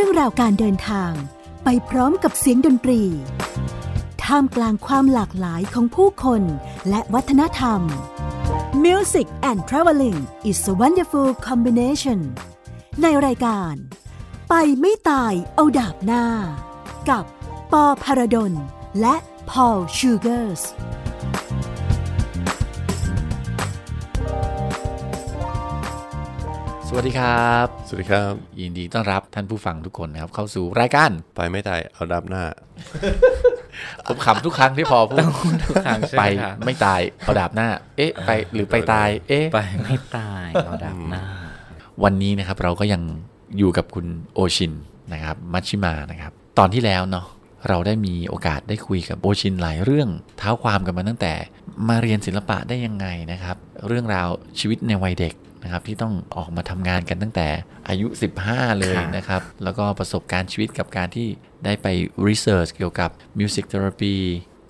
รื่องราวการเดินทาง ไปพร้อมกับเสียงดนตรี ท่ามกลางความหลากหลายของผู้คนและวัฒนธรรม Music and Traveling is a wonderful combination ในรายการ ไปไม่ตายเอาดาบหน้า กับปอพารดลและพอลชูเกอร์ส สวัสดีครับ สวัสดีครับ ยินดีต้อนรับท่านผู้ฟังทุกคนนะครับ เข้าสู่รายการไปไม่ตายเอาดับหน้า ผมขำทุกครั้งที่พอพูดทุกครั้งใช่ไปครับไม่ตายเอาดาบหน้า เอ๊ะ ไปหรือไปตาย เอ๊ะ ไปไม่ตายเอาดับหน้า วันนี้นะครับเราก็ยังอยู่กับคุณโอชินนะครับ มัชชิมานะครับ ตอนที่แล้วเนาะเราได้มีโอกาสได้คุยกับโอชินหลายเรื่องเท้าความกันมาตั้งแต่มาเรียนศิลปะได้ยังไงนะครับ เรื่องราวชีวิตในวัยเด็ก นะครับที่ต้องออกมาทำงานกันตั้งแต่อายุ 15 เลยครับนะครับ แล้วก็ประสบการณ์ชีวิตกับการที่ได้ไป research เกี่ยวกับ music therapy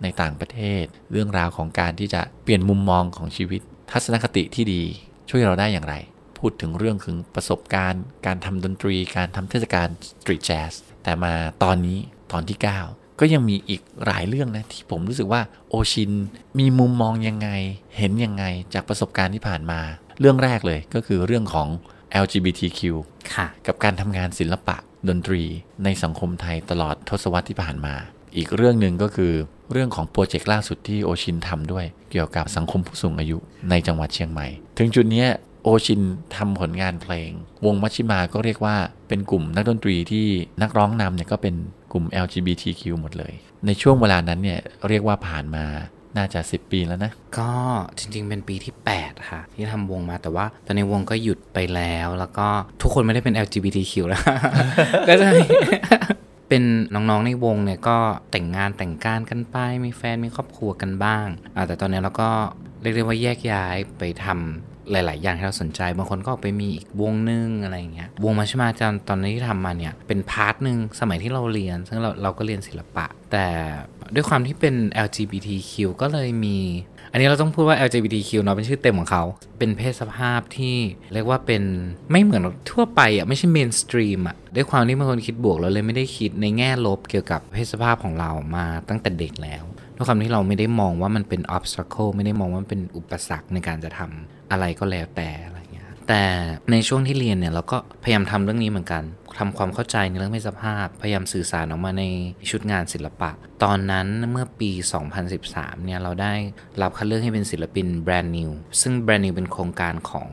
ในต่างประเทศ เรื่องราวของการที่จะเปลี่ยนมุมมองของชีวิต ทัศนคติที่ดีช่วยเราได้อย่างไร พูดถึงเรื่องถึงประสบการณ์ การทำดนตรี การทำเทศกาล street jazz แต่มาตอนนี้ตอนที่ 9 ก็ยังมีอีกหลายเรื่องนะ ที่ผมรู้สึกว่าโอชินมีมุมมองยังไง เห็นยังไงจากประสบการณ์ที่ผ่านมา เรื่องแรกเลยก็คือเรื่องของ LGBTQ ค่ะกับการทำงานศิลปะดนตรีในสังคมไทยตลอดทศวรรษที่ผ่านมา อีกเรื่องหนึ่งก็คือเรื่องของโปรเจกต์ล่าสุดที่โอชินทำด้วย เกี่ยวกับสังคมผู้สูงอายุในจังหวัดเชียงใหม่ ถึงจุดเนี้ยโอชินทำผลงานเพลง วงมัชชิมาก็เรียกว่าเป็นกลุ่มนักดนตรีที่นักร้องนำเนี่ยก็เป็นกลุ่ม LGBTQ หมดเลย ในช่วงเวลานั้นเนี่ยเรียกว่าผ่านมา น่าจะ 10 ปีแล้วนะ ก็จริงๆ เป็นปีที่ 8 ค่ะ ที่ทำวงมาแต่ว่า ตอนในวงก็หยุดไปแล้ว แล้วก็ทุกคนไม่ได้เป็น LGBTQ แล้วก็จะเป็นน้องๆในวงเนี่ยก็แต่งงานแต่งการกันไป มีแฟนมีครอบครัวกันบ้างแต่ตอนนี้เราก็เรียกได้ว่าแยกย้ายไปทำ หลาย ๆ อย่างที่เราสนใจ บางคนก็ออกไปมีอีกวงนึงอะไรเงี้ยวงมัชฌิมาตอนนี้ที่ทำมาเนี่ยเป็น part หนึ่งสมัยที่เราเรียน ซึ่งเราเราก็เรียนศิลปะ แต่ด้วยความที่เป็น LGBTQ ก็เลยมี อันนี้เราต้องพูดว่า LGBTQ เนาะเป็นชื่อเต็มของเขา เป็นเพศสภาพที่เรียกว่าเป็นไม่เหมือนทั่วไปอะไม่ใช่ mainstream อะด้วยความที่บางคนคิดบวกเราเลยไม่ได้คิดในแง่ลบเกี่ยวกับเพศสภาพของเรามาตั้งแต่เด็กแล้ว ด้วยความที่เราไม่ได้มองว่ามันเป็น obstacle ไม่ได้มองว่ามันเป็นอุปสรรคในการจะทำอะไรก็แล้วแต่อะไรอย่างเงี้ยแต่ในช่วงที่เรียนเนี่ยเราก็พยายามทำเรื่องนี้เหมือนกันทำความเข้าใจในเรื่องเพศสภาพ พยายามสื่อสารออกมาในชุดงานศิลปะ ตอนนั้นเมื่อปี 2013 เนี่ยเราได้รับคัดเลือกให้เป็นศิลปินแบรนด์นิวซึ่งแบรนด์นิวเป็นโครงการของ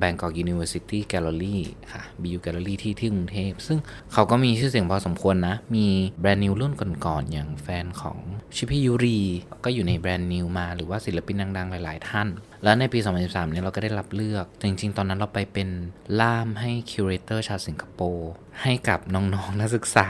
Bangkok University Gallery ค่ะ BU Gallery ที่ที่กรุงเทพ ซึ่งเขาก็มีชื่อเสียงพอสมควรนะ มีBrand New รุ่นก่อนๆอย่างแฟนของพี่ยุรีก็อยู่ใน Brand New มา หรือว่าศิลปินดังๆ หลายๆ ท่าน แล้วในปี 2013 เนี่ยเราก็ได้รับเลือก จริงๆ ตอนนั้นเราไปเป็นล่ามให้ curator ชาวสิงคโปร์ให้กับน้องๆ นักศึกษา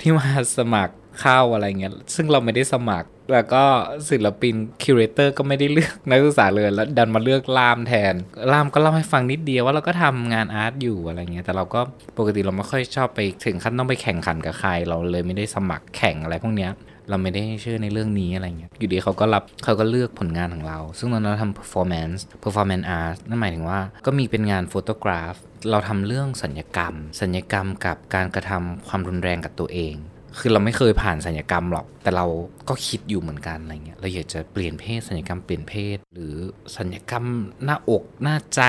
ที่มาสมัครเข้าอะไรเงี้ย ซึ่งเราไม่ได้สมัคร แล้วก็ศิลปิน curator ก็ไม่ได้เลือกนักศึกษาเลย แล้วดันมาเลือกล่ามแทน ล่ามก็เล่าให้ฟังนิดเดียวว่าเราก็ทำงาน art อยู่อะไรเงี้ย แต่เราก็ปกติเราไม่ค่อยชอบไปถึงขั้นต้องไปแข่งขันกับใคร เราเลยไม่ได้สมัครแข่งอะไรพวกเนี้ย เราไม่ได้เชื่อในเรื่องนี้อะไรเงี้ยอยู่ดีเขาก็รับเขาก็เลือกผลงานของเรา ซึ่งตอนนั้นเราทำ performance performance art นั่นหมายถึงว่าก็มีเป็นงาน photograph เราทำเรื่องสัญญกรรม สัญญกรรมกับการกระทำความรุนแรงกับตัวเองคือเราไม่เคยผ่านสัญญกรรมหรอก แต่เราก็คิดอยู่เหมือนกันอะไรเงี้ย เราอยากจะเปลี่ยนเพศสัญญกรรมเปลี่ยนเพศ หรือสัญญกรรมหน้าอกหน้าใจ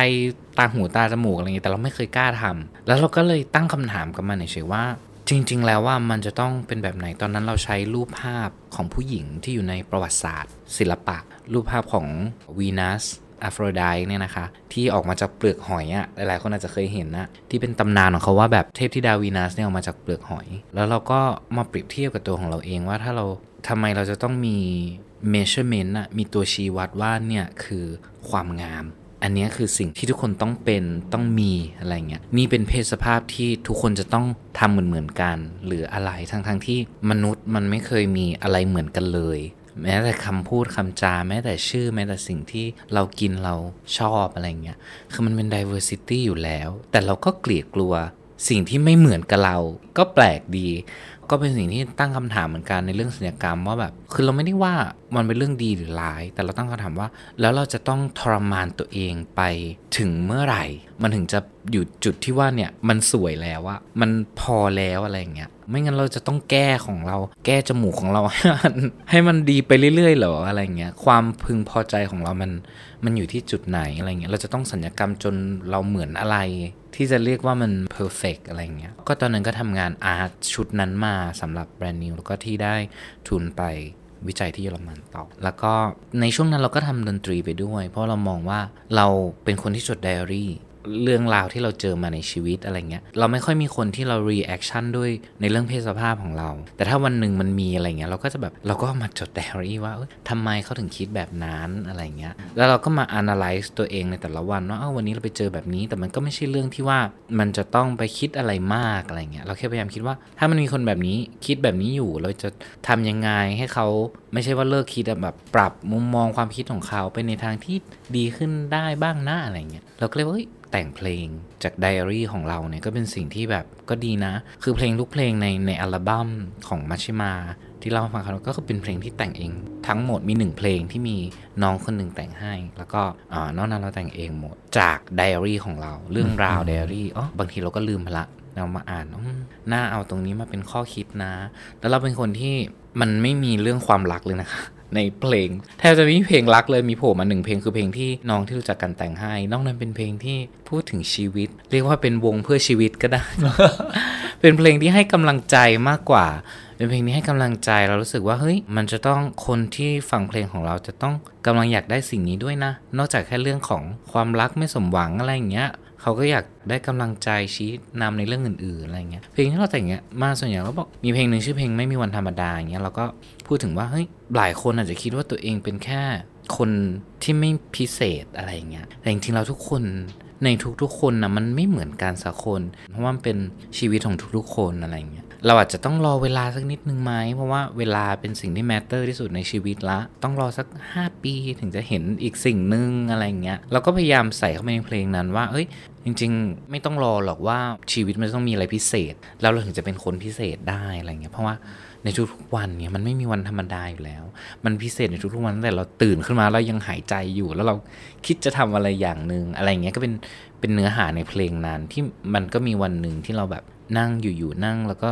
ตาหูตาจมูกอะไรเงี้ย แต่เราไม่เคยกล้าทำแล้วเราก็เลยตั้งคำถามกับมันเฉยว่า จริง ๆ แล้วว่ามันจะต้องเป็นแบบไหนตอนนั้นเราใช้รูปภาพของผู้หญิงที่อยู่ในประวัติศาสตร์ ศิลปะ รูปภาพของวีนัสอ p ฟโรไดเนี่ยนะคะ ที่ออกมาจากเปลือกหอยอะ่ะหลายๆคนอาจจะเคยเห็นนะ ที่เป็นตำนานของเขาว่าแบบเทพธิดาวีนัสเนี่ยออกมาจากเปลือกหอย แล้วเราก็มาเปรียบเทียบกับตัวของเราเองว่าถ้าเราทำไมเราจะต้องมี measurement อะมีตัวชี้วัดว่าเนี่ยคือความงาม อันนี้คือสิ่งที่ทุกคนต้องเป็นต้องมีอะไรเงี้ยนี่เป็นเพศสภาพที่ทุกคนจะต้องทำเหมือนเหมือนกัน หรืออะไรทั้งทั้งๆที่มนุษย์มันไม่เคยมีอะไรเหมือนกันเลย แม้แต่คำพูดคำจา แม้แต่ชื่อ แม้แต่สิ่งที่เรากินเราชอบอะไรเงี้ยคือมันเป็น diversity อยู่แล้ว แต่เราก็เกลียดกลัวสิ่งที่ไม่เหมือนกับเราก็แปลกดี ก็เป็นสิ่งที่ตั้งคำถามเหมือนกันในเรื่องศัลยกรรมว่าแบบคือเราไม่ได้ว่ามันเป็นเรื่องดีหรือร้าย แต่เราตั้งคำถามว่า แล้วเราจะต้องทรมานตัวเองไปถึงเมื่อไหร่ มันถึงจะอยู่จุดที่ว่าเนี่ยมันสวยแล้วอะมันพอแล้วอะไรอย่างเงี้ยไม่งั้นเราจะต้องแก้ของเรา แก้จมูกของเรา ให้มันให้มันดีไปเรื่อยๆหรออะไรเงี้ยความพึงพอใจของเรามันมันอยู่ที่จุดไหนอะไรเงี้ยเราจะต้องสัญญกรรมจนเราเหมือนอะไร ที่จะเรียกว่ามัน perfect อะไรเงี้ยก็ตอนนั้นก็ทำงาน art ชุดนั้นมาสำหรับ Brand New แล้วก็ที่ได้ทุนไปวิจัยที่เยอรมันต่อ แล้วก็ในช่วงนั้นเราก็ทำดนตรีไปด้วย เพราะเรามองว่าเราเป็นคนที่จดไดอารี่ เรื่องราวที่เราเจอมาในชีวิตอะไรเงี้ย เราไม่ค่อยมีคนที่เรา reaction ด้วยในเรื่องเพศสภาพของเรา แต่ถ้าวันหนึ่งมันมีอะไรเงี้ยเราก็จะแบบเราก็มาจดไดอารี่ว่าทำไมเขาถึงคิดแบบนั้นอะไรเงี้ย แล้วเราก็มา analyze ตัวเองในแต่ละวันว่าเอ้าวันนี้เราไปเจอแบบนี้ แต่มันก็ไม่ใช่เรื่องที่ว่ามันจะต้องไปคิดอะไรมากอะไรเงี้ย เราแค่พยายามคิดว่าถ้ามันมีคนแบบนี้คิดแบบนี้อยู่ เราจะทำยังไงให้เขาไม่ใช่ว่าเลิกคิดแบบปรับมุมมองความคิดของเขาไปในทางที่ดีขึ้นได้บ้างน้าอะไรเงี้ย เราก็เลยว่า แต่งเพลงจากไดอารี่ของเราเนี่ยก็เป็นสิ่งที่แบบก็ดีนะ คือเพลงทุกเพลงในในอัลบั้มของมัชชิมา ที่เราฟังเขาก็คือเป็นเพลงที่แต่งเอง ทั้งหมดมีหนึ่งเพลงที่มีน้องคนหนึ่งแต่งให้ แล้วก็นอกนั้นเราแต่งเองหมดจากไดอารี่ของเราเรื่องราวไดอารี่อ๋อบางทีเราก็ลืมไปละเรามาอ่านน่าเอาตรงนี้มาเป็นข้อคิดนะ แล้วเราเป็นคนที่มันไม่มีเรื่องความรักเลยนะคะ ในเพลงแทบจะไม่มีเพลงรักเลยมีโผล่มาหนึ่งเพลงคือเพลงที่น้องที่รู้จักกันแต่งให้ นอกนั้นเป็นเพลงที่พูดถึงชีวิต เรียกว่าเป็นวงเพื่อชีวิตก็ได้ เป็นเพลงที่ให้กำลังใจมากกว่า เป็นเพลงที่ให้กำลังใจเรารู้สึกว่าเฮ้ยมันจะต้องคนที่ฟังเพลงของเราจะต้องกำลังอยากได้สิ่งนี้ด้วยนะ นอกจากแค่เรื่องของความรักไม่สมหวังอะไรอย่างเงี้ย เขาก็อยากได้กำลังใจชี้นำในเรื่องอื่นๆอะไรเงี้ยเพลงที่เราแต่งเงี้ยมาส่วนใหญ่เราบอกมีเพลงหนึ่งชื่อเพลงไม่มีวันธรรมดาอย่างเงี้ยเราก็พูดถึงว่าเฮ้ยหลายคนอาจจะคิดว่าตัวเองเป็นแค่คนที่ไม่พิเศษอะไรเงี้ยแต่จริงๆเราทุกคนในทุกๆคนนะมันไม่เหมือนกันสักคน เพราะว่ามันเป็นชีวิตของทุกๆคนอะไรเงี้ย เราอาจจะต้องรอเวลาสักนิดนึงไหม เพราะว่าเวลาเป็นสิ่งที่แมตเตอร์ที่สุดในชีวิตละ ต้องรอสัก 5 ปีถึงจะเห็นอีกสิ่งหนึ่งอะไรเงี้ย เราก็พยายามใส่เข้าไปในเพลงนั้นว่า เอ้ย จริง ๆ ไม่ต้องรอหรอกว่าชีวิตมันต้องมีอะไรพิเศษ แล้วเราถึงจะเป็นคนพิเศษได้อะไรเงี้ย เพราะว่าในทุกๆวันเนี่ยมันไม่มีวันธรรมดาอยู่แล้ว มันพิเศษในทุกๆวันตั้งแต่เราตื่นขึ้นมาแล้วยังหายใจอยู่ แล้วเราคิดจะทำอะไรอย่างหนึ่งอะไรเงี้ยก็เป็นเป็นเนื้อหาในเพลงนั้นที่มันก็มีวันหนึ่งที่เราแบบนั่งอยู่ๆนั่งแล้วก็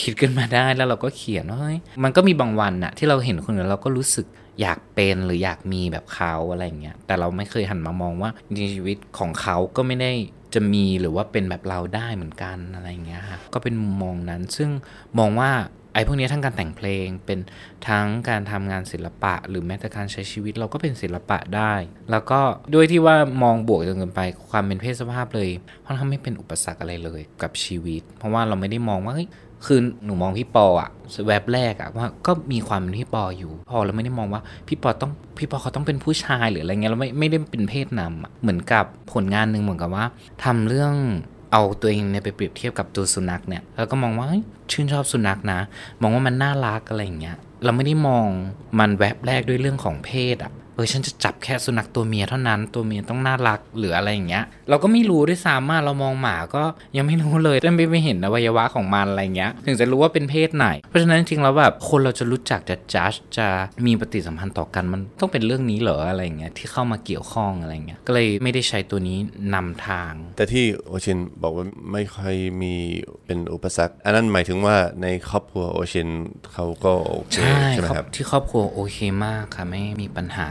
คิดขึ้นมาได้แล้วเราก็เขียนว่าเฮ้ยมันก็มีบางวันอะที่เราเห็นคนอื่นเราก็รู้สึกอยากเป็นหรืออยากมีแบบเขาอะไรเงี้ยแต่เราไม่เคยหันมามองว่าจริงชีวิตของเขาก็ไม่ได้จะมีหรือว่าเป็นแบบเราได้เหมือนกันอะไรเงี้ยก็เป็นมุมมองนั้น ซึ่งมองว่าไอ้พวกนี้ทั้งการแต่งเพลงเป็นทั้งการทำงานศิลปะ หรือแม้แต่การใช้ชีวิตเราก็เป็นศิลปะได้ แล้วก็ด้วยที่ว่ามองบวกจนเกินไปความเป็นเพศสภาพเลยเพราะทำไม่เป็นอุปสรรคอะไรเลยกับชีวิต เพราะว่าเราไม่ได้มองว่า คือหนูมองพี่ปออะแวบแรกอะว่าก็มีความเป็นพี่ปออยู่ พอเราไม่ได้มองว่าพี่ปอต้องพี่ปอเขาต้องเป็นผู้ชายหรืออะไรเงี้ยเราไม่ไม่ได้เป็นเพศนำอะเหมือนกับผลงานหนึ่งเหมือนกับว่าทำเรื่องเอาตัวเองเนี่ยไปเปรียบเทียบกับตัวสุนัขเนี่ยแล้วก็มองว่าชื่นชอบสุนัขนะ มองว่ามันน่ารักอะไรเงี้ยเราไม่ได้มองมันแวบแรกด้วยเรื่องของเพศอะ อฉันจะจับแค่สุนัขตัวเมียเท่านั้นตัวเมียต้องน่ารักหรืออะไรอย่างเงี้ย เราก็ไม่รู้ด้วยซ้ำเรามองหมาก็ยังไม่รู้เลยไม่ไม่เห็นอวัยวะของมันอะไรเงี้ย ถึงจะรู้ว่าเป็นเพศไหน เพราะฉะนั้นจริงๆแล้วแบบคนเราจะรู้จักจะจัดจะมีปฏิสัมพันธ์ต่อกันมันต้องเป็นเรื่องนี้เหรออะไรเงี้ยที่เข้ามาเกี่ยวข้องอะไรเงี้ยก็เลยไม่ได้ใช้ตัวนี้นำทาง แต่ที่โอชินบอกว่าไม่ค่อยมีเป็นอุปสรรค อันนั้นหมายถึงว่าในครอบครัวโอชินเขาก็โอเคใช่ไหมครับที่ครอบครัวโอเคมากค่ะไม่มีปัญหา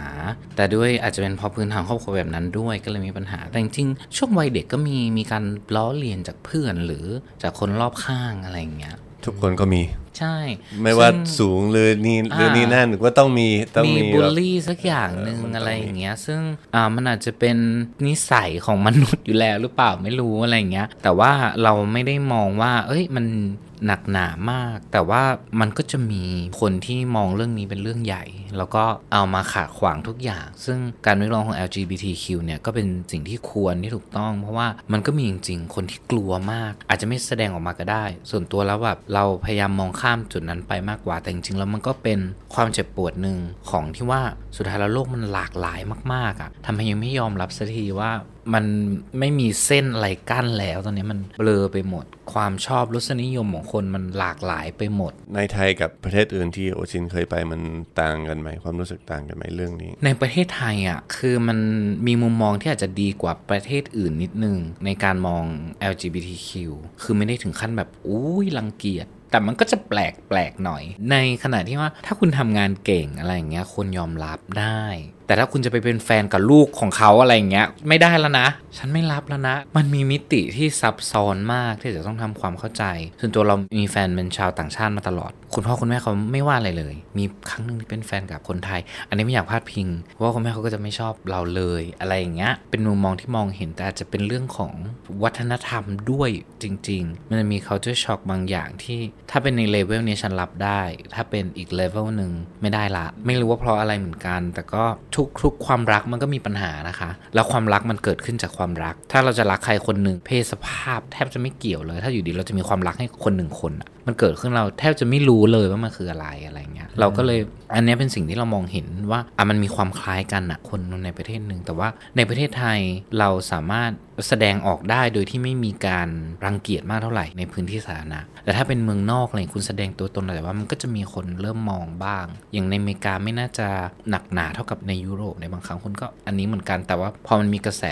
แต่ด้วยอาจจะเป็นเพราะพื้นฐานครอบครัวแบบนั้นด้วยก็เลยมีปัญหาแต่จริงๆช่วงวัยเด็กก็มีมีการล้อเลียนจากเพื่อนหรือจากคนรอบข้างอะไรอย่างเงี้ยทุกคนก็มีใช่ ไม่ว่าสูงหรือนี่หรือนี่นั่นก็ต้องมีต้องมีบูลลี่สักอย่างหนึ่งอะไรอย่างเงี้ย ซึ่งอ่ามันอาจจะเป็นนิสัยของมนุษย์อยู่แล้วหรือเปล่าไม่รู้อะไรอย่างเงี้ย แต่ว่าเราไม่ได้มองว่า เอ้ยมันหนักหนามาก แต่ว่ามันก็จะมีคนที่มองเรื่องนี้เป็นเรื่องใหญ่ แล้วก็เอามาขาดขวางทุกอย่าง ซึ่งการเรียกร้องของ LGBTQ เนี่ยก็เป็นสิ่งที่ควรที่ถูกต้อง เพราะว่ามันก็มีจริงๆ คนที่กลัวมาก อาจจะไม่แสดงออกมาก็ได้ ส่วนตัวแล้วแบบเราพยายามมองข้ามจุดนั้นไปมากกว่า แต่จริงๆแล้วมันก็เป็นความเจ็บปวดหนึ่งของที่ว่าสุดท้ายแล้วโลกมันหลากหลายมากๆอะ่ะทำให้ยังไม่ยอมรับสักทีว่ามันไม่มีเส้นอะไรกั้นแล้ว ตอนนี้มันเบลอไปหมด ความชอบรสนิยมของคนมันหลากหลายไปหมด ในไทยกับประเทศอื่นที่โอชินเคยไปมันต่างกันไหมความรู้สึกต่างกันไหมเรื่องนี้ ในประเทศไทยอะคือมันมีมุมมองที่อาจจะดีกว่าประเทศอื่นนิดนึง ในการมอง LGBTQ คือไม่ได้ถึงขั้นแบบอุ้ยรังเกียจ แต่มันก็จะแปลกแปลกหน่อย ในขณะที่ว่าถ้าคุณทำงานเก่งอะไรอย่างเงี้ยคนยอมรับได้ แต่ถ้าคุณจะไปเป็นแฟนกับลูกของเขาอะไรอย่างเงี้ย ไม่ได้แล้วนะ ฉันไม่รับแล้วนะ มันมีมิติที่ซับซ้อนมากที่จะต้องทำความเข้าใจ ส่วนตัวเรามีแฟนเป็นชาวต่างชาติมาตลอด คุณพ่อคุณแม่เขาไม่ว่าอะไรเลย มีครั้งหนึ่งที่เป็นแฟนกับคนไทย อันนี้ไม่อยากพาดพิงว่าคุณแม่เขาก็จะไม่ชอบเราเลยอะไรอย่างเงี้ย เป็นมุมมองที่มองเห็นแต่อาจจะเป็นเรื่องของวัฒนธรรมด้วยจริง ๆ มันจะมี culture shock บางอย่างที่ถ้าเป็นในเลเวลนี้ฉันรับได้ ถ้าเป็นอีกเลเวลหนึ่งไม่ได้ละ ไม่รู้ว่าเพราะอะไรเหมือนกัน แต่ก็ทุกทุกความรักมันก็มีปัญหานะคะ แล้วความรักมันเกิดขึ้นจากความรัก ถ้าเราจะรักใครคนหนึ่งเพศสภาพแทบจะไม่เกี่ยวเลย ถ้าอยู่ดีเราจะมีความรักให้คนหนึ่งคนอะมันเกิดขึ้นเราแทบจะไม่รู้เลยว่ามันคืออะไรอะไรเงี้ยเราก็เลยอันนี้เป็นสิ่งที่เรามองเห็นว่าอะมันมีความคล้ายกันอะคนในประเทศหนึ่งแต่ว่าในประเทศไทยเราสามารถ แสดงออกได้โดยที่ไม่มีการรังเกียจมากเท่าไหร่ในพื้นที่สาธารณะ แต่ถ้าเป็นเมืองนอกอะไรคุณแสดงตัวตนแต่ว่ามันก็จะมีคนเริ่มมองบ้าง อย่างในอเมริกาไม่น่าจะหนักหนาเท่ากับในยุโรปในบางครั้งคนก็อันนี้เหมือนกัน แต่ว่าพอมันมีกระแส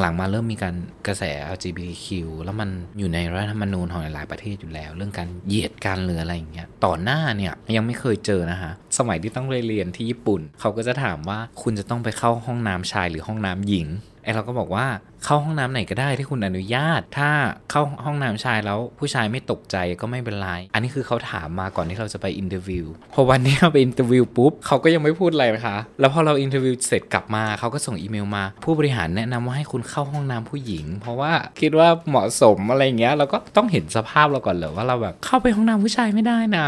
หลังๆ มาเริ่มมีการกระแส LGBTQ แล้วมันอยู่ในรัฐธรรมนูญของหลายๆประเทศอยู่แล้ว เรื่องการเหยียดการหรืออะไรอย่างเงี้ยต่อหน้าเนี่ยยังไม่เคยเจอนะฮะ สมัยที่ต้องเรียนที่ญี่ปุ่น เขาก็จะถามว่าคุณจะต้องไปเข้าห้องน้ำชายหรือห้องน้ำหญิงไอเราก็บอกว่าเข้าห้องน้ำไหนก็ได้ที่คุณอนุญาต ถ้าเข้าห้องน้ำชายแล้วผู้ชายไม่ตกใจก็ไม่เป็นไร อันนี้คือเขาถามมาก่อนที่เราจะไป interview พอวันนี้เราไป interview ปุ๊บเขาก็ยังไม่พูดอะไรนะคะ แล้วพอเรา interview เสร็จกลับมาเขาก็ส่งอีเมลมา ผู้บริหารแนะนำว่าให้คุณเข้าห้องน้ำผู้หญิง เพราะว่าคิดว่าเหมาะสมอะไรเงี้ยเราก็ต้องเห็นสภาพเราก่อนเลยว่าเราแบบเข้าไปห้องน้ำผู้ชายไม่ได้นะ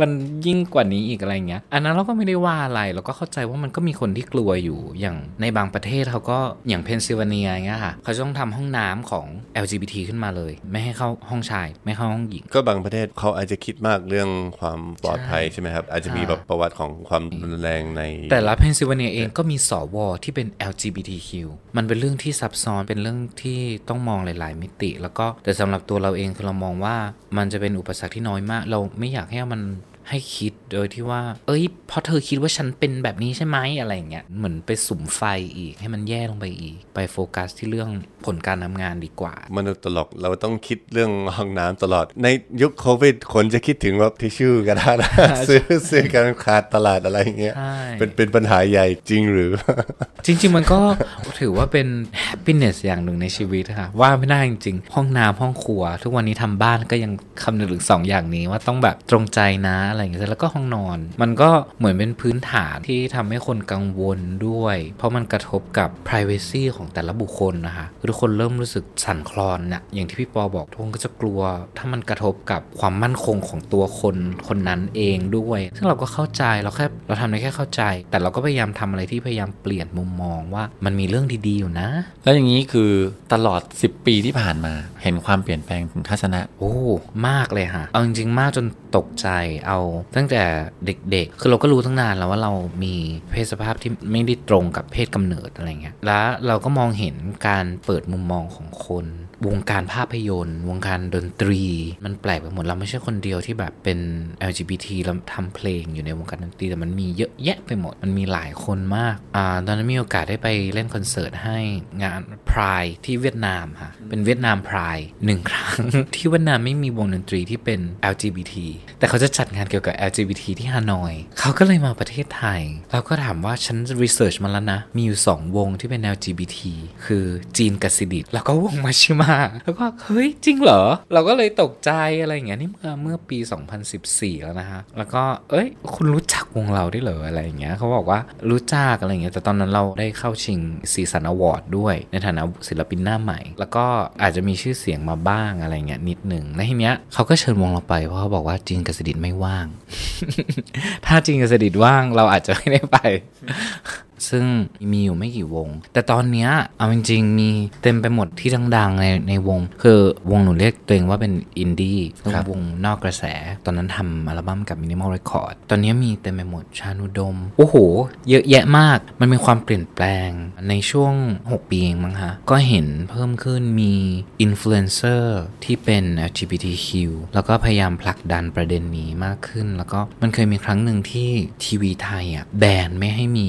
มันยิ่งกว่านี้อีกอะไรเงี้ยอันนั้นเราก็ไม่ได้ว่าอะไรเราก็เข้าใจว่ามันก็มีคนที่กลัวอยู่อย่างในบางประเทศเขาก็อย่างเพนซิลเวเนียเงี้ยค่ะเขาจะต้องทำห้องน้ำของ LGBT ขึ้นมาเลย ไม่ให้เข้าห้องชาย ไม่เข้าห้องหญิง ก็บางประเทศเขาอาจจะคิดมากเรื่องความปลอดภัยใช่ไหมครับ อาจจะมีแบบประวัติของความรุนแรงใน แต่ละเพนซิลเวเนียเองก็มีสวที่เป็น LGBTQ มันเป็นเรื่องที่ซับซ้อนเป็นเรื่องที่ต้องมองหลาย ๆ มิติ แล้วก็แต่สำหรับตัวเราเองคือเรามองว่ามันจะเป็นอุปสรรคที่น้อยมาก เราไม่อยากให้มัน ให้คิดโดยที่ว่า เอ้ยเพราะเธอคิดว่าฉันเป็นแบบนี้ใช่ไหมอะไรอย่างเงี้ยเหมือนไปสุมไฟอีกให้มันแย่ลงไปอีก ไปโฟกัสที่เรื่องผลการทำงานดีกว่ามนุษย์ตลกเราต้องคิดเรื่องห้องน้ำตลอด ในยุคโควิดคนจะคิดถึงว่าทิชชู่กระดาษซื้อซื้อกันขาดตลาดอะไรอย่างเงี้ยใช่เป็นเป็นปัญหาใหญ่จริงหรือ จริง ๆ มันก็ถือว่าเป็น happiness อย่างหนึ่งในชีวิตค่ะว่าไม่ได้จริงๆ ห้องน้ำห้องครัว ทุกวันนี้ทำบ้านก็ยังคำนึงถึงสองอย่างนี้ว่าต้องแบบตรงใจนะอะไรอย่างเงี้ยแล้วก็ห้องนอน มันก็เหมือนเป็นพื้นฐานที่ทำให้คนกังวลด้วย เพราะมันกระทบกับ privacy ของแต่ละบุคคลนะคะทุกคนเริ่มรู้สึกสั่นคลอนเนี่ยอย่างที่พี่ปอบอกทุกคนก็จะกลัว ถ้ามันกระทบกับความมั่นคงของตัวคนคนนั้นเองด้วย ซึ่งเราก็เข้าใจเราแค่เราทำได้แค่เข้าใจ แต่เราก็พยายามทำอะไรที่พยายามเปลี่ยนมุมมองว่ามันมีเรื่องดีๆอยู่นะ แล้วอย่างนี้คือตลอด 10 ปีที่ผ่านมา เห็นความเปลี่ยนแปลงถึงทัศนะ โอ้ มากเลยค่ะ เอาจริงๆ มากจนตกใจเอาตั้งแต่เด็กๆ คือเราก็รู้ตั้งนานแล้วว่าเรามีเพศสภาพที่ไม่ได้ตรงกับเพศกำเนิดอะไรเงี้ย แล้วเราก็มองเห็นการเปิดมุมมองของคน วงการภาพยนตร์ วงการดนตรี มันแปลกไปหมดเราไม่ใช่คนเดียวที่แบบเป็น LGBT แล้วทำเพลงอยู่ในวงการดนตรีแต่มันมีเยอะแยะไปหมด มันมีหลายคนมากอ่าตอนนั้นมีโอกาสได้ไปเล่นคอนเสิร์ตให้งานพรายที่เวียดนามค่ะ เป็นเวียดนามพรายหนึ่งครั้ง ที่เวียดนามไม่มีวงดนตรีที่เป็น LGBT แต่เขาจะจัดงานเกี่ยวกับ LGBT ที่ฮานอย เขาก็เลยมาประเทศไทย เราก็ถามว่าฉันรีเสิร์ชมาแล้วนะ มีอยู่ 2 วงที่เป็น LGBT คือจีนกับซิดิตแล้วก็วงมาชิมาแล้วก็เฮ้ยจริงเหรอ เราก็เลยตกใจอะไรอย่างเงี้ยนี่เมื่อเมื่อปี 2014 แล้วนะฮะ แล้วก็เอ้ย คุณรู้จักวงเราได้เหรออะไรอย่างเงี้ยเขาบอกว่ารู้จักอะไรอย่างเงี้ยแต่ตอนนั้นเราได้เข้าชิงสีสัน Award ด้วย ในฐานะศิลปินหน้าใหม่ แล้วก็อาจจะมีชื่อเสียงมาบ้างอะไรเงี้ยนิดหนึ่งในทีเนี้ยเขาก็เชิญวงเราไปเพราะเขาบอกว่าจีนกษิดิศไม่ว่าง ถ้าจีนกษิดิศว่างเราอาจจะไม่ได้ไป ซึ่งมีอยู่ไม่กี่วง แต่ตอนเนี้ยเอาจริงๆ มีเต็มไปหมดที่ดังๆในในวง คือวงหนูเรียกตัวเองว่าเป็นอินดี้ครับวงนอกกระแส ตอนนั้นทำอัลบั้มกับ Minimal Record ตอนนี้มีเต็มไปหมดชานุดม โอ้โห เยอะแยะมาก มันมีความเปลี่ยนแปลงในช่วง 6 ปีเองมั้งฮะก็เห็นเพิ่มขึ้นมีอินฟลูเอนเซอร์ที่เป็น LGBTQ แล้วก็พยายามผลักดันประเด็นนี้มากขึ้น แล้วก็มันเคยมีครั้งหนึ่งที่ทีวีไทยอะแบนไม่ให้มี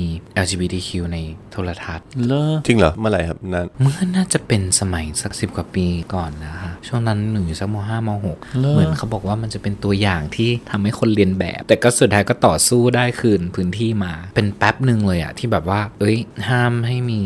LGBTQ ในโทรทัศน์เลย จริงเหรอ เมื่อไหร่ครับนานเมื่อน่าจะเป็นสมัยสักสิบกว่าปีก่อนนะฮะช่วงนั้นหนูอยู่สัก ม.ห้า ม.หกเหรอเหมือนเขาบอกว่ามันจะเป็นตัวอย่างที่ทำให้คนเลียนแบบ แต่ก็สุดท้ายก็ต่อสู้ได้คืนพื้นที่มา เป็นแป๊บหนึ่งเลยอะที่แบบว่า เอ้ย ห้ามให้มี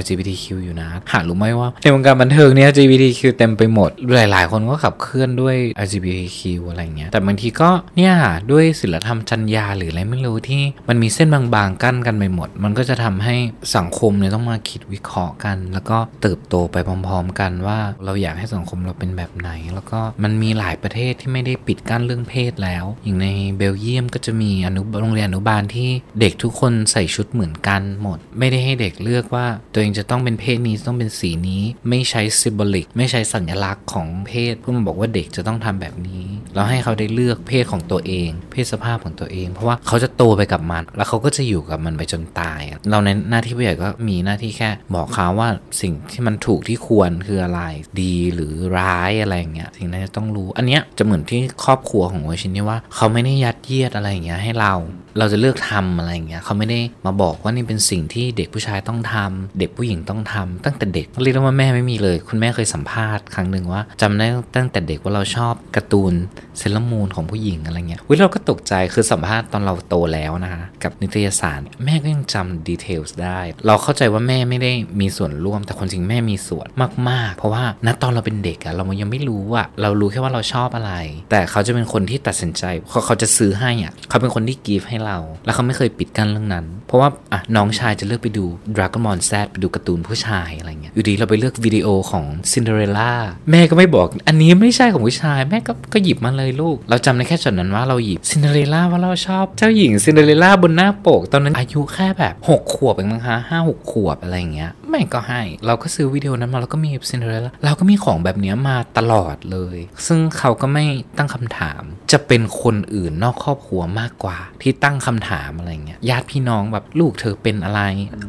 LGBTQ อยู่นะ หารู้ไหมว่า ในวงการบันเทิงเนี่ย LGBTQ เต็มไปหมด หลาย ๆ คนก็ขับเคลื่อนด้วย LGBTQ อะไรเงี้ยแต่บางทีก็เนี่ยด้วยศิลธรรมจัญญาหรืออะไรไม่รู้ที่มันมีเส้นบางๆกั้นกันไปหมด มันก็จะทำให้สังคมเนี่ยต้องมาคิดวิเคราะห์กัน แล้วก็เติบโตไปพร้อม ๆ กันว่าเราอยากให้สังคมเราเป็นแบบไหน แล้วก็มันมีหลายประเทศที่ไม่ได้ปิดกั้นเรื่องเพศแล้ว อย่างในเบลเยียมก็จะมีอนุโรงเรียนอนุบาลที่เด็กทุกคนใส่ชุดเหมือนกันหมด ไม่ได้ให้เด็กเลือกว่า ตัวเองจะต้องเป็นเพศนี้ต้องเป็นสีนี้ ไม่ใช้ซิมบลิกไม่ใช้สัญลักษณ์ของเพศเพื่อมาบอกว่าเด็กจะต้องทำแบบนี้แล้วให้เขาได้เลือกเพศของตัวเอง เพศสภาพของตัวเอง เพราะว่าเขาจะโตไปกับมัน แล้วเขาก็จะอยู่กับมันไปจนตายเราในหน้าที่ผู้ใหญ่ก็มีหน้าที่แค่บอกเขาว่าสิ่งที่มันถูกที่ควรคืออะไรดีหรือร้ายอะไรอย่างเงี้ยสิ่งนั้นจะต้องรู้อันเนี้ยจะเหมือนที่ครอบครัวของเวอชินนี่ว่าเขาไม่ได้ยัดเยียดอะไรอย่างเงี้ยให้เราเราจะเลือกทำอะไรอย่างเงี้ยเขาไม่ได้มาบอกว่านี่เป็นสิ่งที่เด็กผู้ชายต้องทำเด็กผู้หญิงต้องทำตั้งแต่เด็กเรียกได้ว่าแม่ไม่มีเลย คุณแม่เคยสัมภาษณ์ครั้งหนึ่งว่าจำได้ตั้งแต่เด็กว่าเราชอบการ์ตูนเซเลอร์มูนของผู้หญิงอะไรเงี้ยวิเราก็ตกใจคือสัมภาษณ์ตอนเราโตแล้วนะคะกับนิตยสารแม่ก็ยังจำ details ได้ เราเข้าใจว่าแม่ไม่ได้มีส่วนร่วม แต่ความจริงแม่มีส่วนมาก ๆ เพราะว่าณตอนเราเป็นเด็กอะเรายังไม่รู้อะเรารู้แค่ว่าเราชอบอะไร แต่เขาจะเป็นคนที่ตัดสินใจเขาเขาจะซื้อให้อะเขาเป็นคนที่กีฟให้เรา แล้วเขาไม่เคยปิดกั้นเรื่องนั้น เพราะว่าอะน้องชายจะเลือกไปดู Dragon Ball Z ไปดูการ์ตูนผู้ชายอะไรเงี้ยอยู่ดีเราไปเลือกวิดีโอของ Cinderella แม่ก็ไม่บอก อันนี้ไม่ใช่ของผู้ชายแม่ก็ก็หยิบมาเลยลูก เราจำได้แค่ช็อตนั้นว่าเราหยิบ Cinderella ว่าเราชอบ เจ้าหญิง Cinderella บนหน้าปก ตอนนั้นอายุแค่แบบ6ขวบเองมั้งคะห้าหกขวบอะไรเงี้ยแม่ก็ให้ เราก็ซื้อวิดีโอนั้นมาแล้วก็มี Cinderella เราก็มีของแบบเนี้ยมาตลอดเลย ซึ่งเขาก็ไม่ตั้งคำถาม จะเป็นคนอื่นนอกครอบครัวมากกว่า ที่ตั้งคำถามอะไรเงี้ยญาติพี่น้องแบบลูกเธอเป็นอะไร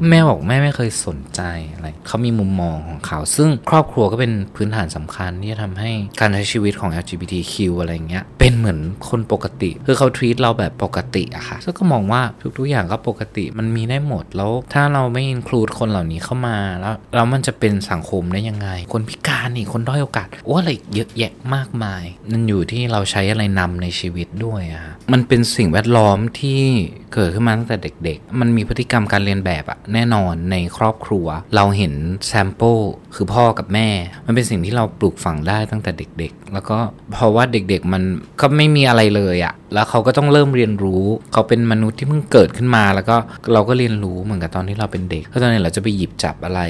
แม่บอกแม่ไม่เคยสนใจอะไรเขามีมุมมองของเขา ซึ่งครอบครัวก็เป็นพื้นฐานสำคัญที่จะทำให้การใช้ชีวิตของ LGBTQ อะไรเงี้ยเป็นเหมือนคนปกติ คือเขาทวีตเราแบบปกติอะค่ะซึ่งก็มองว่าทุกๆอย่างก็ปกติมันมีได้หมดแล้วถ้าเราไม่อินคลูดคนเหล่านี้เข้ามาแล้วแล้วมันจะเป็นสังคมได้ยังไง คนพิการนี่คนด้อยโอกาสโอ้อะไรเยอะแยะมากมาย นั่นอยู่ที่เราใช้อะไรนำในชีวิตด้วยอะมันเป็นสิ่งแวดล้อมที่เกิดขึ้นมาตั้งแต่เด็ก ๆ มันมีพฤติกรรมการเลียนแบบอะแน่นอนในครอบครัว เราเห็น sample คือพ่อกับแม่ มันเป็นสิ่งที่เราปลูกฝังได้ตั้งแต่เด็ก ๆ แล้วก็เพราะว่าเด็กๆมันก็ไม่มีอะไรเลยอะแล้วเขาก็ต้องเริ่มเรียนรู้ เขาเป็นมนุษย์ที่เพิ่งเกิดขึ้นมาแล้วก็เราก็เรียนรู้เหมือนกับตอนที่เราเป็นเด็กถ้าตอนนี้เราจะไปหยิบจับอะไร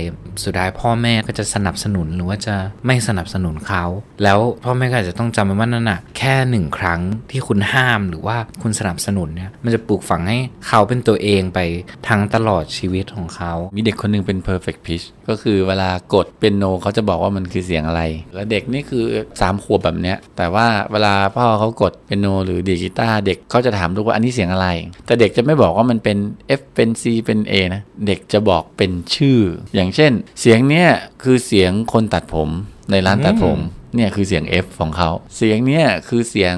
สุดท้ายพ่อแม่ก็จะสนับสนุนหรือว่าจะไม่สนับสนุนเขา แล้วพ่อแม่ก็อาจจะต้องจำไว้ว่านั่นน่ะแค่หนึ่งครั้งที่คุณห้ามหรือว่าคุณสนับสนุนเนี่ยมันจะปลูกฝังให้เขาเป็นตัวเองไปทั้งตลอดชีวิตของเขา มีเด็กคนหนึงเป็น perfect pitch ก็คือเวลากดเป็นโนเขาจะบอกว่ามันคือเสียงอะไร แล้วเด็กนี่คือ3ขวบแบบเนี้ยแต่ว่าเวลาพ่อเขากดเป็นโนหรือดีกีตาร์เด็กเขาจะถามลูกว่าอันนี้เสียงอะไร แต่เด็กจะไม่บอกว่ามันเป็น F เป็น C เป็น A นะ เด็กจะบอกเป็นชื่อ อย่างเช่น เสียงเนี้ยคือเสียงคนตัดผม ในร้านตัดผมเนี่ยคือเสียง F ของเขา เสียงเนี้ยคือเสียง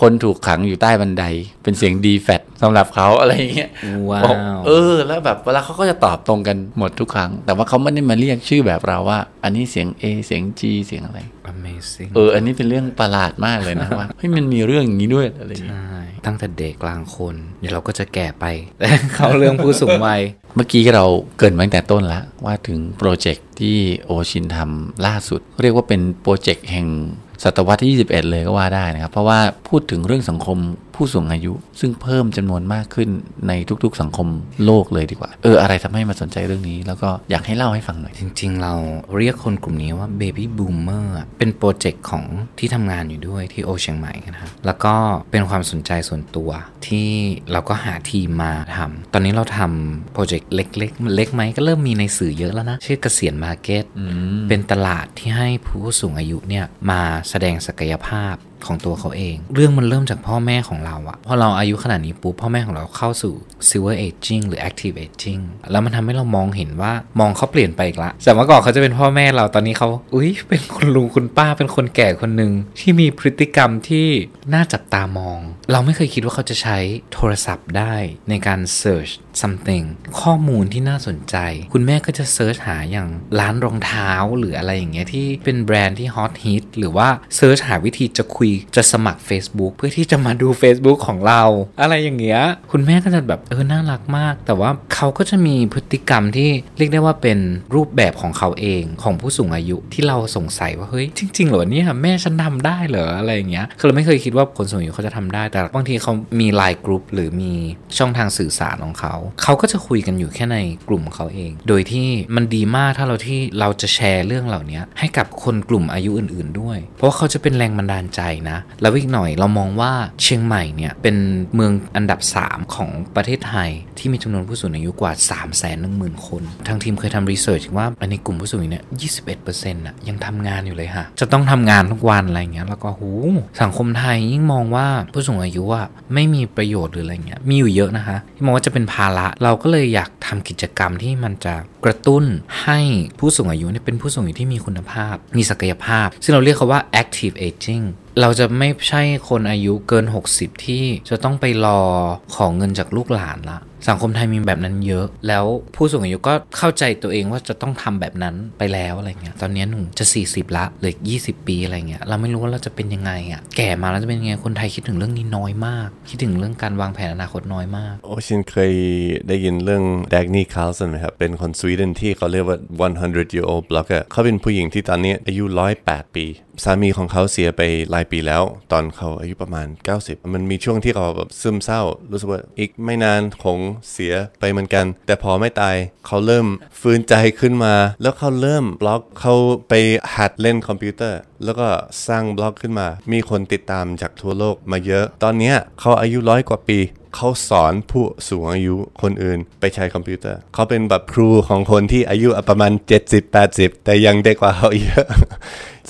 คนถูกขังอยู่ใต้บันได เป็นเสียง D fat สำหรับเขาอะไรอย่างเงี้ยว้าบอกวเออ แล้วแบบเวลาเขาก็จะตอบตรงกันหมดทุกครั้ง แต่ว่าเขาไม่ได้มาเรียกชื่อแบบเราว่า อันนี้เสียง A เสียง G เสียงอะไร Amazing เออ อันนี้เป็นเรื่องประหลาดมากเลยนะว่าเฮ้ยมันมีเรื่องอย่างนี้ด้วยอะไรอย่างเงี้ยใช่ตั้งแต่เด็กกลางคน เดี๋ยวเราก็จะแก่ไป เข้าเรื่องผู้สูงวัย เมื่อกี้เราเกรินมาตั้งแต่ต้นแล้วว่าถึงโปรเจกต์ ที่โอชินทำล่าสุด เรียกว่าเป็นโปรเจกต์แห่ง ศตวรรษที่ 21 เลยก็ว่าได้นะครับ เพราะว่าพูดถึงเรื่องสังคมผู้สูงอายุ ซึ่งเพิ่มจำนวนมากขึ้นในทุกๆ สังคมโลกเลยดีกว่า เออ อะไรทำให้มาสนใจเรื่องนี้ แล้วก็อยากให้เล่าให้ฟังหน่อย จริง ๆ เราเรียกคนกลุ่มนี้ว่า baby boomer อะเป็นโปรเจกต์ของที่ทำงานอยู่ด้วยที่โอเชียงใหม่นะครับแล้วก็เป็นความสนใจส่วนตัวที่เราก็หาทีมมาทำตอนนี้เราทำโปรเจกต์เล็กๆเล็กไหมก็เริ่มมีในสื่อเยอะแล้วนะชื่อเกษียณมาร์เก็ตเป็นตลาดที่ให้ผู้สูงอายุเนี่ยมาแสดงศักยภาพของตัวเขาเอง เรื่องมันเริ่มจากพ่อแม่ของเราอะพอเราอายุขนาดนี้ปุ๊บพ่อแม่ของเราเข้าสู่ silver aging หรือ active aging แล้วมันทำให้เรามองเห็นว่ามองเขาเปลี่ยนไปอีกละจากเมื่อก่อนเขาจะเป็นพ่อแม่เราตอนนี้เขาอุ้ยเป็นคุณลุงคุณป้าเป็นคนแก่คนหนึ่งที่มีพฤติกรรมที่น่าจับตามอง เราไม่เคยคิดว่าเขาจะใช้โทรศัพท์ได้ในการ search something ข้อมูลที่น่าสนใจ คุณแม่ก็จะ search หาอย่างร้านรองเท้าหรืออะไรอย่างเงี้ยที่เป็นแบรนด์ที่ฮอตฮิต หรือว่า search หาวิธีจะคุยจะสมัคร Facebook เพื่อที่จะมาดู Facebook ของเรา อะไรอย่างเงี้ยคุณแม่ก็จะแบบเออน่ารักมาก แต่ว่าเขาก็จะมีพฤติกรรมที่เรียกได้ว่าเป็นรูปแบบของเขาเองของผู้สูงอายุที่เราสงสัยว่าเฮ้ยจริง ๆ เหรอเนี่ยแม่ฉันทำได้เหรออะไรอย่างเงี้ยคือเราไม่เคยคิดว่าคนสูงอายุเขาจะทำได้ แต่บางทีเขามีไลน์กลุ่มหรือมีช่องทางสื่อสารของเขาเขาก็จะคุยกันอยู่แค่ในกลุ่มเขาเอง โดยที่มันดีมากถ้าเราที่เราจะแชร์เรื่องเหล่านี้ให้กับคนกลุ่มอายุอื่น ๆด้วยเพราะเขาจะเป็นแรงบันดาลใจนะ แล้วอีกหน่อยเรามองว่าเชียงใหม่เนี่ยเป็นเมืองอันดับ 3 ของประเทศไทย ที่มีจำนวนผู้สูงอายุกว่า 3 1 0 0 0 0 คน ทางทีมเคยทำรีเสิร์ชว่าในกลุ่มผู้สูงอายุเนี่ย 21%น่ะยังทำงานอยู่เลยค่ะ จะต้องทำงานทุกวันอะไรเงี้ย แล้วก็หูสังคมไทยยิ่งมองว่าผู้สูงอายุอะไม่มีประโยชน์หรืออะไรเงี้ย มีอยู่เยอะนะคะที่มองว่าจะเป็นภาระ เราก็เลยอยากทำกิจกรรมที่มันจะกระตุ้นให้ผู้สูงอายุเนี่ยเป็นผู้สูงอายุที่มีคุณภาพ มีศักยภาพ ซึ่งเราเรียกเขาว่า active aging เราจะไม่ใช่คนอายุเกิน 60 ที่จะต้องไปรอของเงินจากลูกหลานละ สังคมไทยมีแบบนั้นเยอะ แล้วผู้สูงอายุก็เข้าใจตัวเองว่าจะต้องทำแบบนั้นไปแล้วอะไรเงี้ย ตอนนี้หนูจะ 40 ละเหลือ20 ปีอะไรเงี้ย เราไม่รู้ว่าเราจะเป็นยังไงอะ่ะ แก่มาแล้วจะเป็นยังไง คนไทยคิดถึงเรื่องนี้น้อยมาก คิดถึงเรื่องการวางแผนอนาคตน้อยมาก โอชินเคยได้ยินเรื่องแดกนี่คาร์ลสันไหมครับ เป็นคนสวีเดนที่เขาเรียกว่า 100 year old blogger เขาเป็นผู้หญิงที่ตอนนี้อายุ 108 ปีสามีของเขาเสียไปหลายปีแล้ว ตอนเขาอายุประมาณ 90 มันมีช่วงที่เขาแบบซึมเศร้า รู้สึกว่าอีกไม่นานคงเสียไปเหมือนกัน แต่พอไม่ตายเขาเริ่มฟื้นใจขึ้นมา แล้วเขาเริ่มบล็อกเขาไปหัดเล่นคอมพิวเตอร์ แล้วก็สร้างบล็อกขึ้นมา มีคนติดตามจากทั่วโลกมาเยอะ ตอนนี้เขาอายุร้อยกว่าปีเขาสอนผู้สูงอายุคนอื่นไปใช้คอมพิวเตอร์ เขาเป็นแบบครูของคนที่อายุประมาณ 70-80 แต่ยังเด็กกว่าเขาเยอะ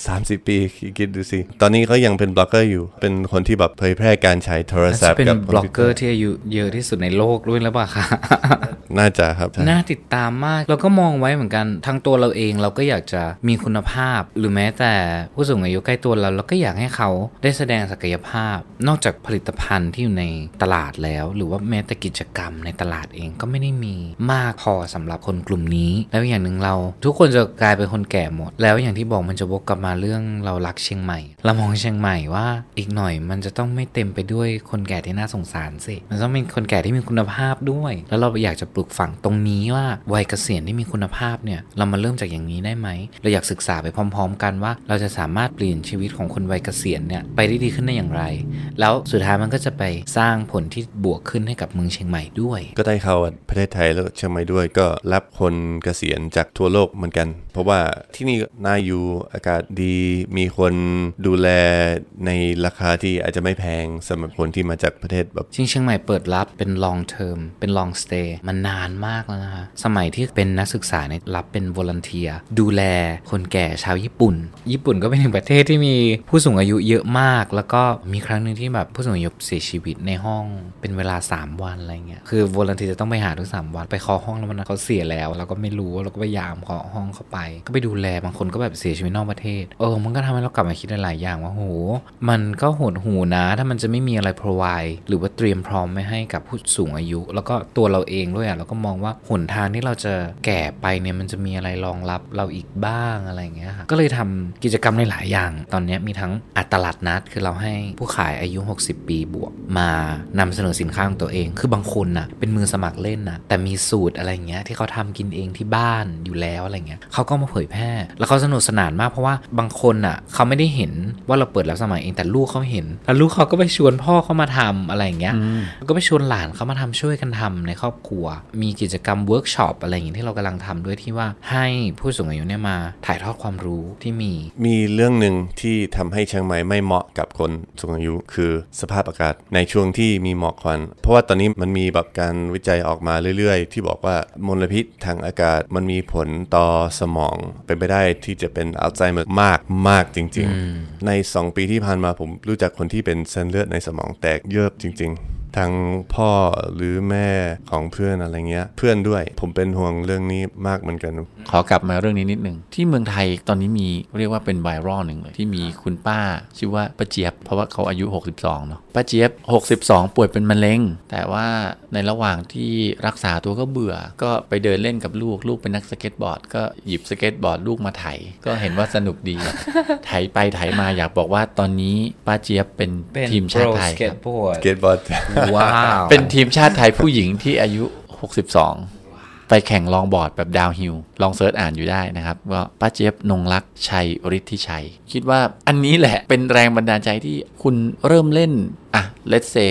30 ปีคิดดูสิ ตอนนี้เขายังเป็นบล็อกเกอร์อยู่ เป็นคนที่แบบเผยแพร่การใช้โทรศัพท์เป็นกับบล็อกเกอร์์ที่อายุเยอะที่สุดในโลกด้วยแล้วป่ะคะน่าจะครับใช่น่าติดตามมากเราก็มองไว้เหมือนกันทั้งตัวเราเองเราก็อยากจะมีคุณภาพ หรือแม้แต่ผู้สูงอายุใกล้ตัวเราเราก็อยากให้เขาได้แสดงศักยภาพ นอกจากผลิตภัณฑ์ที่อยู่ในตลาดแล้ว หรือว่าแม้แต่กิจกรรมในตลาดเองก็ไม่ได้มีมากพอสำหรับคนกลุ่มนี้ แล้วอย่างหนึ่งเรา ทุกคนจะกลายเป็นคนแก่หมด แล้วอย่างที่บอกมันจะวกกลับมาเรื่องเรารักเชียงใหม่ เรามองเชียงใหม่ว่าอีกหน่อยมันจะต้องไม่เต็มไปด้วยคนแก่ที่น่าสงสารสิมันต้องเป็นคนแก่ที่มีคุณภาพด้วย แล้วเราอยากจะปลูกฝังตรงนี้ว่าวัยเกษียณที่มีคุณภาพเนี่ยเรามาเริ่มจากอย่างนี้ได้ไหมเราอยากศึกษาไปพร้อม ๆ กันว่า เราจะสามารถเปลี่ยนชีวิตของคนวัยเกษียณเนี่ยไปได้ดีขึ้นได้อย่างไร แล้วสุดท้ายมันก็จะไปสร้างผลที่บวกขึ้นให้กับเมืองเชียงใหม่ด้วย ก็ได้เข้าประเทศไทยแล้วเชียงใหม่ด้วยก็รับคนเกษียณจากทั่วโลกเหมือนกัน เพราะว่าที่นี่น่าอยู่อากาศดีมีคนดูแลในราคาที่อาจจะไม่แพงสำหรับคนที่มาจากประเทศแบบจริงเชียงใหม่เปิดรับเป็น long term เป็น long stay มันนานมากแล้วนะคะสมัยที่เป็นนักศึกษาเนี่ยรับเป็น volunteer ดูแลคนแก่ชาวญี่ปุ่น ญี่ปุ่นก็เป็นหนึ่งประเทศที่มีผู้สูงอายุเยอะมาก แล้วก็มีครั้งหนึ่งที่แบบผู้สูงอายุเสียชีวิตในห้องเป็นเวลา 3 วันอะไรเงี้ยคือ volunteer จะต้องไปหาทุกสามวันไปเคาะห้องแล้วมันเขาเสียแล้ว เราก็ไม่รู้เราก็พยายามเคาะห้องเข้าไป ก็ไปดูแลบางคนก็แบบเสียชีวิตนอกประเทศเออ มันก็ทำให้เรากลับมาคิดหลายอย่างว่าโห มันก็โหดหูนะ ถ้ามันจะไม่มีอะไร provide หรือว่าเตรียมพร้อมไม่ให้กับผู้สูงอายุ แล้วก็ตัวเราเองด้วยอะเราก็มองว่าหนทางที่เราจะแก่ไปเนี่ยมันจะมีอะไรรองรับเราอีกบ้างอะไรอย่างเงี้ยค่ะก็เลยทำกิจกรรมในหลายอย่าง ตอนนี้มีทั้งอัตลาดนัด คือเราให้ผู้ขายอายุ 60 ปีบวก มานำเสนอสินค้าของตัวเอง คือบางคนน่ะเป็นมือสมัครเล่นนะแต่มีสูตรอะไรเงี้ยที่เขาทำกินเองที่บ้านอยู่แล้วอะไรเงี้ยเขาก็มาเผยแพร่ แล้วเขาสนุกสนานมากเพราะว่าบางคนอะเขาไม่ได้เห็นว่าเราเปิดรับสมัครเองแต่ลูกเขาเห็นแล้วลูกเขาก็ไปชวนพ่อเขามาทำอะไรอย่างเงี้ยแล้วก็ไปชวนหลานเขามาทำช่วยกันทำในครอบครัว มีกิจกรรมเวิร์กช็อปอะไรอย่างเงี้ยที่เรากำลังทำด้วยที่ว่าให้ผู้สูงอายุเนี่ยมาถ่ายทอดความรู้ที่มี มีเรื่องหนึ่งที่ทำให้เชียงใหม่ไม่เหมาะกับคนสูงอายุคือสภาพอากาศในช่วงที่มีหมอกควัน เพราะว่าตอนนี้มันมีแบบการวิจัยออกมาเรื่อยๆ ที่บอกว่ามลพิษทางอากาศมันมีผลต่อสมองเป็นไปได้ที่จะเป็นอัลไซเมอร์มากมากจริง ๆ ใน 2 ปีที่ผ่านมาผมรู้จักคนที่เป็นเส้นเลือดในสมองแตกเยอะจริง ๆ ทั้งพ่อหรือแม่ของเพื่อนอะไรเงี้ย เพื่อนด้วยผมเป็นห่วงเรื่องนี้มากเหมือนกัน ขอกลับมาเรื่องนี้นิดนึง ที่เมืองไทยตอนนี้มีเรียกว่าเป็นไวรัลหนึ่งเลย ที่มีคุณป้า ชื่อว่าป้าเจี๊ยบ เพราะว่าเขาอายุ 62เนาะป้าเจี๊ยบ 62 ป่วยเป็นมะเร็ง แต่ว่าในระหว่างที่รักษาตัวก็เบื่อ ก็ไปเดินเล่นกับลูกลูกเป็นนักสเก็ตบอร์ด ก็หยิบสเก็ตบอร์ดลูกมาไถก็เห็นว่าสนุกดีไถไปไถมาอยากบอกว่าตอนนี้ป้าเจี๊ยบเป็นทีมชาติไทยครับสเก็ตบอร์ดว้าวเป็นทีมชาติไทยผู้หญิงที่อายุ 62 ไปแข่ง longboard แบบ downhill ลอง search อ่านดูได้นะครับว่าป้าเจี๊ยบนงลักษณ์ ชัยฤทธิไชย คิดว่าอันนี้แหละเป็นแรงบันดาลใจที่คุณเริ่มเล่นอะ let's say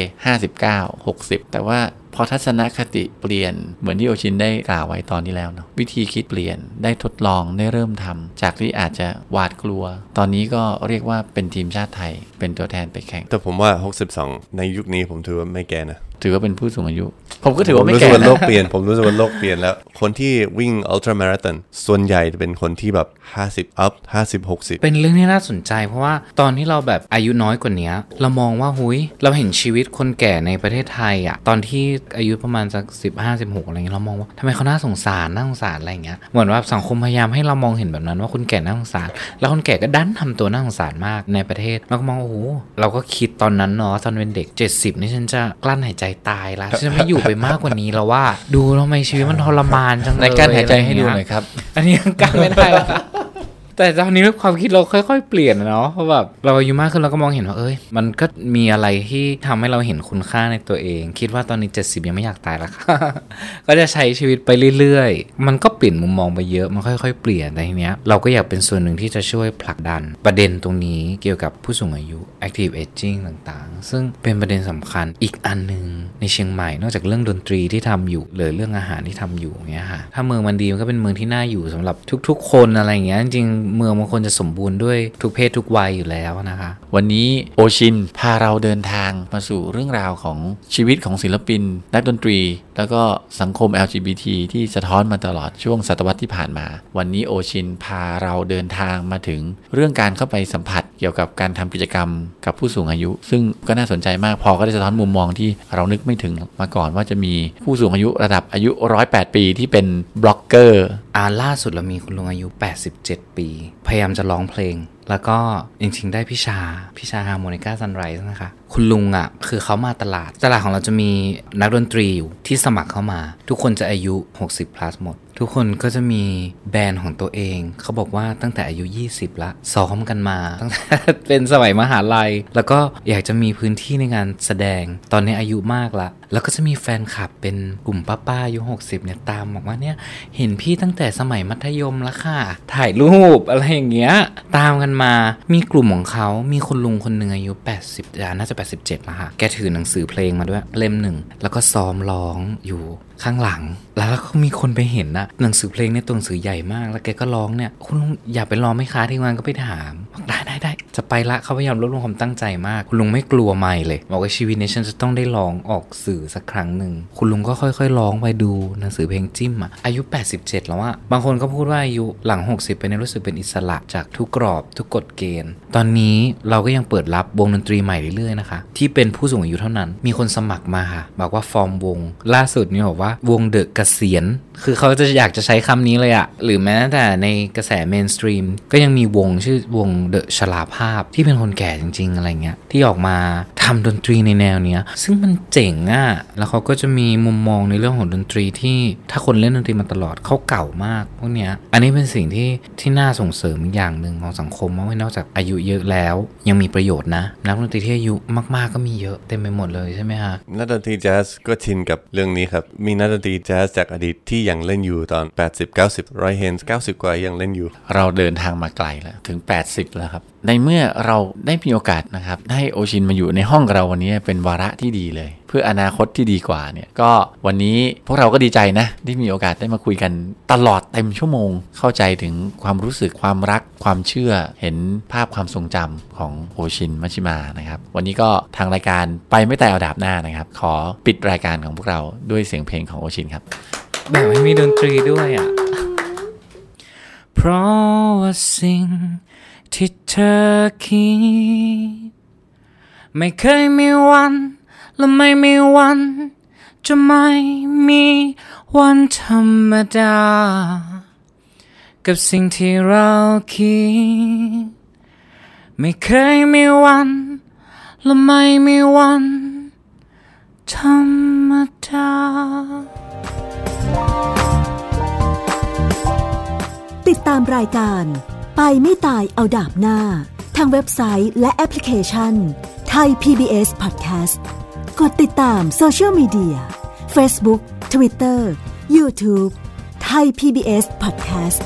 59 60แต่ว่า อทัศนคติเปลี่ยนเหมือนที่โอชินได้กล่าวไว้ตอนนี้แล้วเนาะวิธีคิดเปลี่ยนได้ทดลองได้เริ่มทำจากที่อาจจะหวาดกลัว ตอนนี้ก็เรียกว่าเป็นทีมชาติไทย เป็นตัวแทนไปแข่ง แต่ผมว่า 62 ในยุคนี้ผมถือว่าไม่แก่นะ ถือว่าเป็นผู้สูงอายุ ผมก็ถือว่าไม่รู้สึแก่กว่าโลกนะเปลี่ยน ผมรู้สึกว่าโลกเปลี่ยนแล้ว คนที่วิ่งอัลตร้ามาราธอนส่วนใหญ่จะเป็นคนที่แบบ 50 up 50 60 เป็นเรื่องที่น่าสนใจ เพราะว่าตอนที่เราแบบอายุน้อยกว่านี้เรามองว่าหุยเราเห็นชีวิตคนแก่ในประเทศไทยอะตอนที่อายุประมาณสักสิบห้าสิบหกอะไรเงี้ยเรามองว่าทำไมเขาน่าสงสารน่าสงสารอะไรอย่างเงี้ยเหมือนว่าสังคมพยายามให้เรามองเห็นแบบนั้นว่าคนแก่น่าสงสาร แล้วคนแก่ก็ดันทำตัวน่าสงสารมากในประเทศเราก็มองโอ้โหเราก็คิดตอนนั้นเนาะตอนเป็นเด็ก 70 นี่ฉันจะกลั้นหายใจตายละฉันจะไม่อยู่ไปมากกว่านี้แล้วว่า ดูทำไมชีวิตมันทรมานจังเลยในการหายใจให้ดูะหไรน่อยครับ อันนี้ยังกางไม่ได้แล้ว แต่ตอนนี้ความคิดเราค่อยๆ เปลี่ยนเนาะเพราะแบบเราอายุมากขึ้นเราก็มองเห็นว่าเอ้ย มันก็มีอะไรที่ทำให้เราเห็นคุณค่าในตัวเอง คิดว่าตอนนี้ 70 ยังไม่อยากตายละค่ะก็จะใช้ชีวิตไปเรื่อยๆ มันก็เปลี่ยนมุมมองไปเยอะมันค่อยๆ เปลี่ยนแต่ทีเนี้ยเราก็อยากเป็นส่วนหนึ่งที่จะช่วยผลักดันประเด็นตรงนี้เกี่ยวกับผู้สูงอายุ active aging ต่างๆ ซึ่งเป็นประเด็นสำคัญอีกอันหนึ่งในเชียงใหม่ นอกจากเรื่องดนตรีที่ทำอยู่หรือเรื่องอาหารที่ทำอยู่เงี้ยค่ะถ้าเมืองมันดีมันก็เป็นเมืองที่น่าอยู่สำหรับทุก ๆ คนอะไรอย่างเงี้ยจริงเมืองมันควรจะสมบูรณ์ด้วยทุกเพศทุกวัยอยู่แล้วนะคะ วันนี้โอชินพาเราเดินทางมาสู่เรื่องราวของชีวิตของศิลปิน นักดนตรี แล้วก็สังคม LGBT ที่สะท้อนมาตลอดช่วงศตวรรษที่ผ่านมา วันนี้โอชินพาเราเดินทางมาถึงเรื่องการเข้าไปสัมผัสเกี่ยวกับการทำกิจกรรมกับผู้สูงอายุ ซึ่งก็น่าสนใจมากพอก็ได้สะท้อนมุมมองที่เรานึกไม่ถึงมาก่อนว่าจะมีผู้สูงอายุระดับอายุ 108 ปีที่เป็นบล็อกเกอร์อ่าล่าสุดเรามีคุณลุงอายุ 87 ปีพยายามจะร้องเพลง แล้วก็จริงๆ ได้พี่ชาพี่ชาฮาร์โมนิก้าซันไรส์นะคะ คุณลุงอะ่ะ คือเขามาตลาด ตลาดของเราจะมีนักดนตรีอยู่ที่สมัครเข้ามา ทุกคนจะอายุ 60 plus หมด ทุกคนก็จะมีแบรนด์ของตัวเอง เขาบอกว่าตั้งแต่อายุ 20 ละซ้อมกันมา ตั้งแต่เป็นสมัยมหาลัย แล้วก็อยากจะมีพื้นที่ในงานแสดงตอนนี้อายุมากละ แล้วก็จะมีแฟนคลับเป็นกลุ่มป้าๆอายุ 60 เนี่ยตามบอกว่าเนี่ยเห็นพี่ตั้งแต่สมัยมัธยมล้วค่ะ ถ่ายรูปอะไรอย่างเงี้ยตามกันมามีกลุ่มของเขามีคุณลุงคนหนึ่งอายุ 80อ่าน่าจะ 87ล้วค่ะแกถือหนังสือเพลงมาด้วยเล่มหนึ่งแล้วก็ซ้อมร้องอยู่ ข้างหลัง แล้วก็มีคนไปเห็นนะหนังสือเพลงเนี่ยตัวหนังสือใหญ่มาก แล้วแกก็ร้องเนี่ย คุณลุงอยากไปร้องไหมคะที่งานก็ไปถามบอกได้ได้ได้จะไปละเขาพยายามลดลงความตั้งใจมากคุณลุงไม่กลัวไม่เลยบอกว่าชีวิตนี้ฉันจะต้องได้ร้องออกสื่อสักครั้งหนึ่งคุณลุงก็ค่อยๆร้องไปดูหนังสือเพลงจิ้มอะอายุ 87 แล้วอะบางคนก็พูดว่าอายุหลัง 60เป็นยรู้สึกเป็นอิสระจากทุกกรอบทุกกฎเกณฑ์ ตอนนี้เราก็ยังเปิดรับวงดนตรีใหม่เรื่อยๆนะคะที่เป็นผู้สูงอายุเท่านั้น มีคนสมัครมาค่ะบอกว่าฟอร์มวง ล่าสุดนี่บอกว่าวงเดอะเกษียณ คือเขาจะอยากจะใช้คำนี้เลยอะหรือแม้แต่ในกระแส mainstream ก็ยังมีวงชื่อวงเดอะชราภาพที่เป็นคนแก่จริง ๆ อะไรเงี้ย ที่ออกมาทำดนตรีในแนวเนี้ย ซึ่งมันเจ๋งอะแล้วเขาก็จะมีมุมมองในเรื่องของดนตรีที่ถ้าคนเล่นดนตรีมาตลอดเขาเก่ามากพวกเนี้ย อันนี้เป็นสิ่งที่ที่น่าส่งเสริมอีกอย่างหนึ่งของสังคมว่านอกจากอายุเยอะแล้ว ยังมีประโยชน์นะนักดนตรีที่อายุมากๆก็มีเยอะเต็มไปหมดเลยใช่ไหมฮะนักดนตรีแจ๊สก็ชินกับเรื่องนี้ครับมีนักดนตรีแจ๊สจากอดีตที่ยังเล่นอยู่ตอน 80 90 Roy Haynes 90 กว่ายังเล่นอยู่ เราเดินทางมาไกลแล้ว ถึง 80 แล้วครับ ในเมื่อเราได้มีโอกาสนะครับ ได้โอชินมาอยู่ในห้องเราวันนี้เป็นวาระที่ดีเลย เพื่ออนาคตที่ดีกว่าเนี่ย ก็วันนี้พวกเราก็ดีใจนะ ที่มีโอกาสได้มาคุยกันตลอดเต็มชั่วโมง เข้าใจถึงความรู้สึกความรักความเชื่อเห็นภาพความทรงจำของโอชินมัชิมานะครับวันนี้ก็ทางรายการไปไม่แต่เอาดาบหน้านะครับ ขอปิดรายการของพวกเราด้วยเสียงเพลงของโอชินครับ แบบไม่มีดนตรีด้วยอะ เพราะว่าสิ่งที่เธอคิด ไม่เคยมีวัน และไม่มีวัน จะไม่มีวันธรรมดา กับสิ่งที่เราคิด ไม่เคยมีวันและไม่มีวันธรรมดา ตามรายการ ไปไม่ตายเอาดาบหน้า ทางเว็บไซต์และแอปพลิเคชันไทย PBS Podcast กดติดตามโซเชียลมีเดีย Facebook Twitter YouTube ไทย PBS Podcast